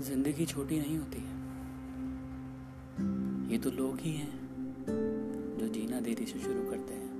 ज़िंदगी छोटी नहीं होती है। ये तो लोग ही हैं जो जीना देरी से शुरू करते हैं।